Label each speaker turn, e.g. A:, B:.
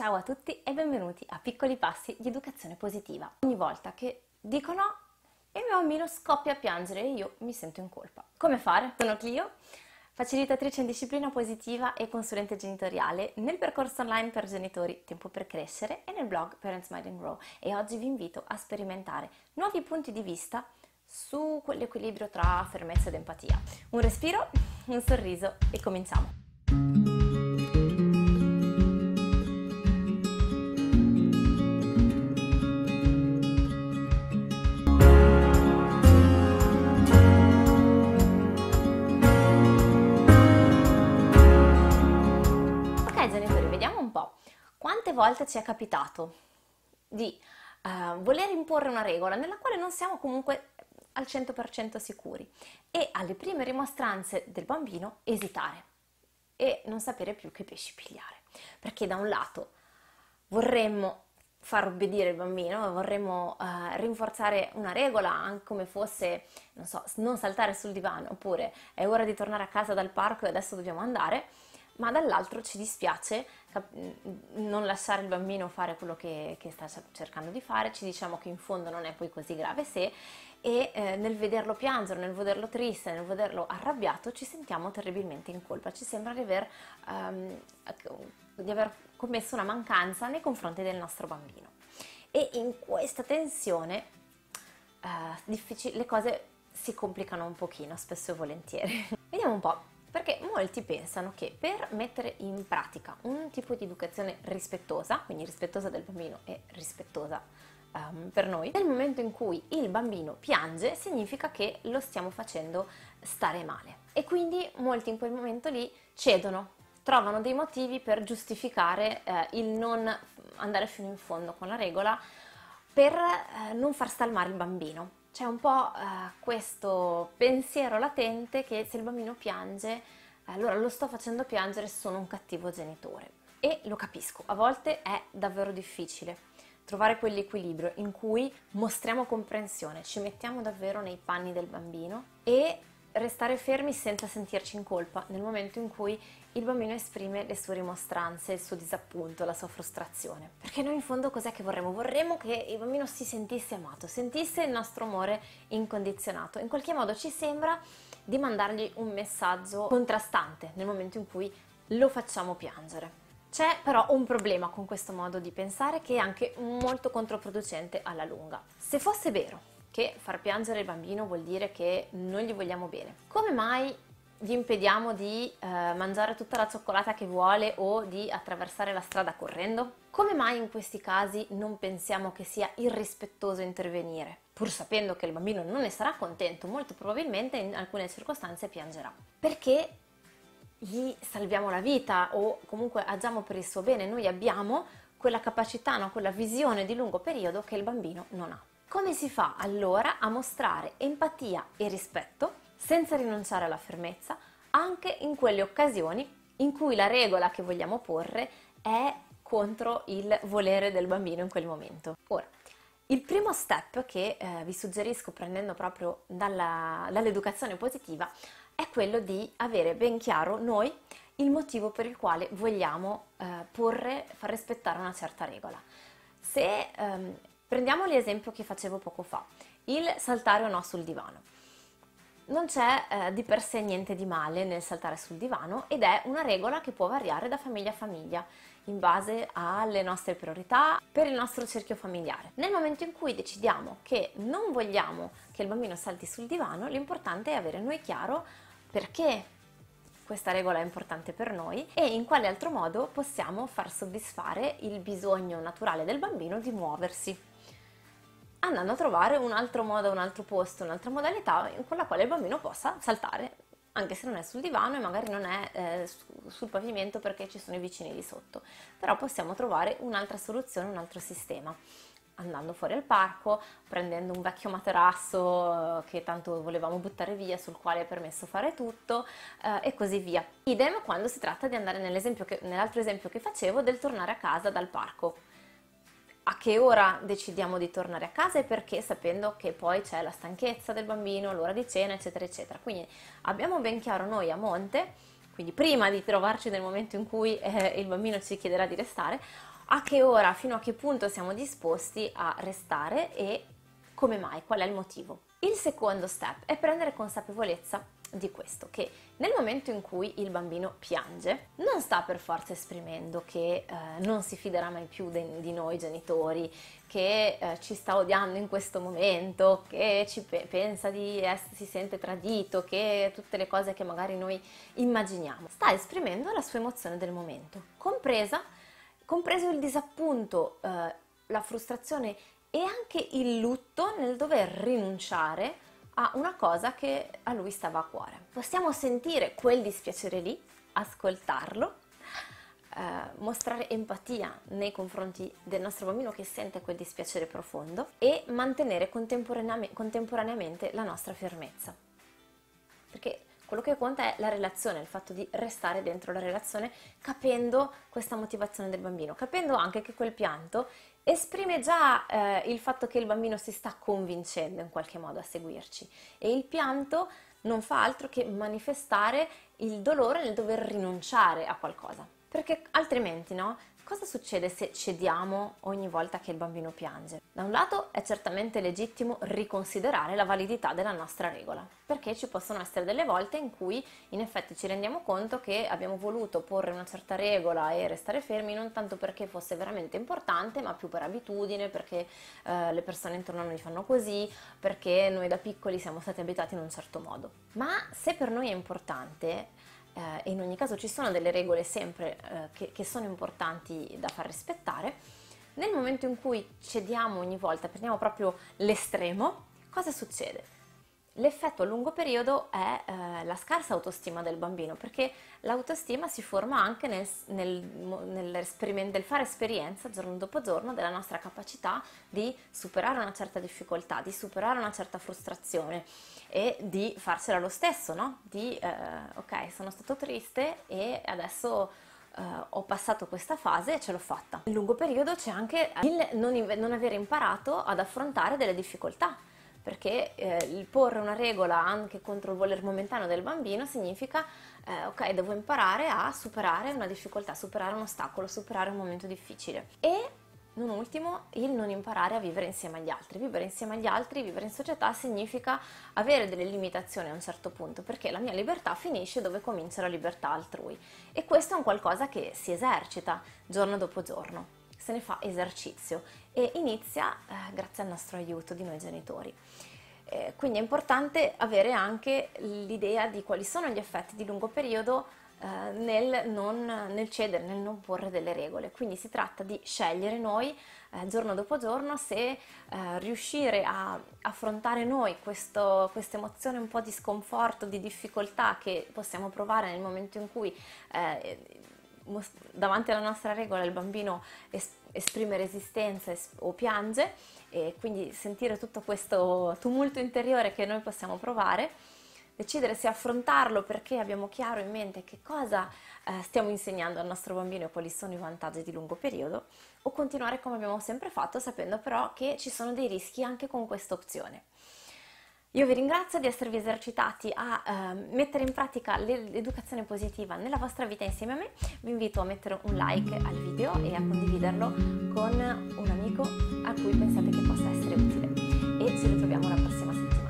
A: Ciao a tutti e benvenuti a Piccoli Passi di Educazione Positiva. Ogni volta che dico no, il mio bambino scoppia a piangere e io mi sento in colpa. Come fare? Sono Clio, facilitatrice in disciplina positiva e consulente genitoriale nel percorso online per genitori Tempo per Crescere e nel blog Parents Mind and Grow e oggi vi invito a sperimentare nuovi punti di vista su quell'equilibrio tra fermezza ed empatia. Un respiro, un sorriso e cominciamo. Volte ci è capitato di uh, voler imporre una regola nella quale non siamo comunque al 100% sicuri e alle prime rimostranze del bambino esitare e non sapere più che pesci pigliare. Perché da un lato vorremmo far obbedire il bambino, vorremmo uh, rinforzare una regola anche come fosse, non so, non saltare sul divano oppure è ora di tornare a casa dal parco e adesso dobbiamo andare, ma dall'altro ci dispiace non lasciare il bambino fare quello che, che, sta cercando di fare, ci diciamo che in fondo non è poi così grave se e eh, nel vederlo piangere, nel vederlo triste, nel vederlo arrabbiato ci sentiamo terribilmente in colpa, ci sembra di aver, um, di aver commesso una mancanza nei confronti del nostro bambino. E in questa tensione uh, le cose si complicano un pochino, spesso e volentieri. Vediamo un po'. Perché molti pensano che per mettere in pratica un tipo di educazione rispettosa, quindi rispettosa del bambino e rispettosa um, per noi, nel momento in cui il bambino piange significa che lo stiamo facendo stare male. E quindi molti in quel momento lì cedono, trovano dei motivi per giustificare eh, il non andare fino in fondo con la regola per eh, non far stalmare il bambino. C'è un po' eh, questo pensiero latente che se il bambino piange, allora lo sto facendo piangere, sono un cattivo genitore. E lo capisco, a volte è davvero difficile trovare quell'equilibrio in cui mostriamo comprensione, ci mettiamo davvero nei panni del bambino e restare fermi senza sentirci in colpa nel momento in cui il bambino esprime le sue rimostranze, il suo disappunto, la sua frustrazione. Perché noi in fondo cos'è che vorremmo? Vorremmo che il bambino si sentisse amato, sentisse il nostro amore incondizionato. In qualche modo ci sembra di mandargli un messaggio contrastante nel momento in cui lo facciamo piangere. C'è però un problema con questo modo di pensare che è anche molto controproducente alla lunga. Se fosse vero che far piangere il bambino vuol dire che non gli vogliamo bene, come mai gli impediamo di eh, mangiare tutta la cioccolata che vuole o di attraversare la strada correndo? Come mai in questi casi non pensiamo che sia irrispettoso intervenire? Pur sapendo che il bambino non ne sarà contento, molto probabilmente in alcune circostanze piangerà. Perché gli salviamo la vita o comunque agiamo per il suo bene, noi abbiamo quella capacità, no? quella visione di lungo periodo che il bambino non ha. Come si fa allora a mostrare empatia e rispetto senza rinunciare alla fermezza anche in quelle occasioni in cui la regola che vogliamo porre è contro il volere del bambino in quel momento? Ora, il primo step che eh, vi suggerisco prendendo proprio dalla, dall'educazione positiva è quello di avere ben chiaro noi il motivo per il quale vogliamo eh, porre, far rispettare una certa regola. Se ehm, prendiamo l'esempio che facevo poco fa, il saltare o no sul divano. Non c'è eh, di per sé niente di male nel saltare sul divano ed è una regola che può variare da famiglia a famiglia in base alle nostre priorità per il nostro cerchio familiare. Nel momento in cui decidiamo che non vogliamo che il bambino salti sul divano, l'importante è avere noi chiaro perché questa regola è importante per noi e in quale altro modo possiamo far soddisfare il bisogno naturale del bambino di muoversi andando a trovare un altro modo, un altro posto, un'altra modalità con la quale il bambino possa saltare anche se non è sul divano e magari non è eh, sul pavimento perché ci sono i vicini di sotto, però possiamo trovare un'altra soluzione, un altro sistema andando fuori al parco, prendendo un vecchio materasso eh, che tanto volevamo buttare via, sul quale è permesso fare tutto eh, e così via. Idem quando si tratta di andare nell'altro esempio che facevo del tornare a casa dal parco. A che ora decidiamo di tornare a casa e perché sapendo che poi c'è la stanchezza del bambino, l'ora di cena, eccetera, eccetera. Quindi abbiamo ben chiaro noi a monte, quindi prima di trovarci nel momento in cui eh, il bambino ci chiederà di restare, a che ora, fino a che punto siamo disposti a restare e come mai, qual è il motivo. Il secondo step è prendere consapevolezza di questo, che nel momento in cui il bambino piange, non sta per forza esprimendo che eh, non si fiderà mai più de- di noi genitori, che eh, ci sta odiando in questo momento, che ci pe- pensa di essere, si sente tradito, che tutte le cose che magari noi immaginiamo. Sta esprimendo la sua emozione del momento, compresa, compreso il disappunto, eh, la frustrazione e anche il lutto nel dover rinunciare a una cosa che a lui stava a cuore. Possiamo sentire quel dispiacere lì, ascoltarlo, eh, mostrare empatia nei confronti del nostro bambino che sente quel dispiacere profondo e mantenere contemporaneamente, contemporaneamente la nostra fermezza. Perché quello che conta è la relazione, il fatto di restare dentro la relazione capendo questa motivazione del bambino, capendo anche che quel pianto esprime già eh, il fatto che il bambino si sta convincendo in qualche modo a seguirci e il pianto non fa altro che manifestare il dolore nel dover rinunciare a qualcosa. Perché altrimenti, no? Cosa succede se cediamo ogni volta che il bambino piange? Da un lato è certamente legittimo riconsiderare la validità della nostra regola, perché ci possono essere delle volte in cui in effetti ci rendiamo conto che abbiamo voluto porre una certa regola e restare fermi non tanto perché fosse veramente importante, ma più per abitudine, perché eh, le persone intorno a noi fanno così, perché noi da piccoli siamo stati abitati in un certo modo. Ma se per noi è importante, eh, e in ogni caso ci sono delle regole sempre eh, che, che sono importanti da far rispettare, nel momento in cui cediamo ogni volta, prendiamo proprio l'estremo, cosa succede? L'effetto a lungo periodo è eh, la scarsa autostima del bambino, perché l'autostima si forma anche nel, nel, nel, fare esperienza giorno dopo giorno della nostra capacità di superare una certa difficoltà, di superare una certa frustrazione e di farsela lo stesso, no? Di, eh, ok, sono stato triste e adesso... Uh, ho passato questa fase e ce l'ho fatta. Nel lungo periodo c'è anche il non, non aver imparato ad affrontare delle difficoltà perché eh, porre una regola anche contro il voler momentaneo del bambino significa eh, ok, devo imparare a superare una difficoltà, superare un ostacolo, superare un momento difficile. E non ultimo, il non imparare a vivere insieme agli altri. Vivere insieme agli altri, vivere in società significa avere delle limitazioni a un certo punto, perché la mia libertà finisce dove comincia la libertà altrui. E questo è un qualcosa che si esercita giorno dopo giorno se ne fa esercizio e inizia eh, grazie al nostro aiuto di noi genitori. Eh, quindi è importante avere anche l'idea di quali sono gli effetti di lungo periodo eh, nel, non, nel cedere, nel non porre delle regole. Quindi si tratta di scegliere noi eh, giorno dopo giorno se eh, riuscire a affrontare noi questa emozione un po' di sconforto, di difficoltà che possiamo provare nel momento in cui eh, davanti alla nostra regola il bambino es- esprime resistenza es- o piange e quindi sentire tutto questo tumulto interiore che noi possiamo provare, decidere se affrontarlo perché abbiamo chiaro in mente che cosa eh, stiamo insegnando al nostro bambino e quali sono i vantaggi di lungo periodo o continuare come abbiamo sempre fatto sapendo però che ci sono dei rischi anche con questa opzione. Io vi ringrazio di esservi esercitati a eh, mettere in pratica l'educazione positiva nella vostra vita insieme a me. Vi invito a mettere un like al video e a condividerlo con un amico a cui pensate che possa essere utile. E ci ritroviamo la prossima settimana.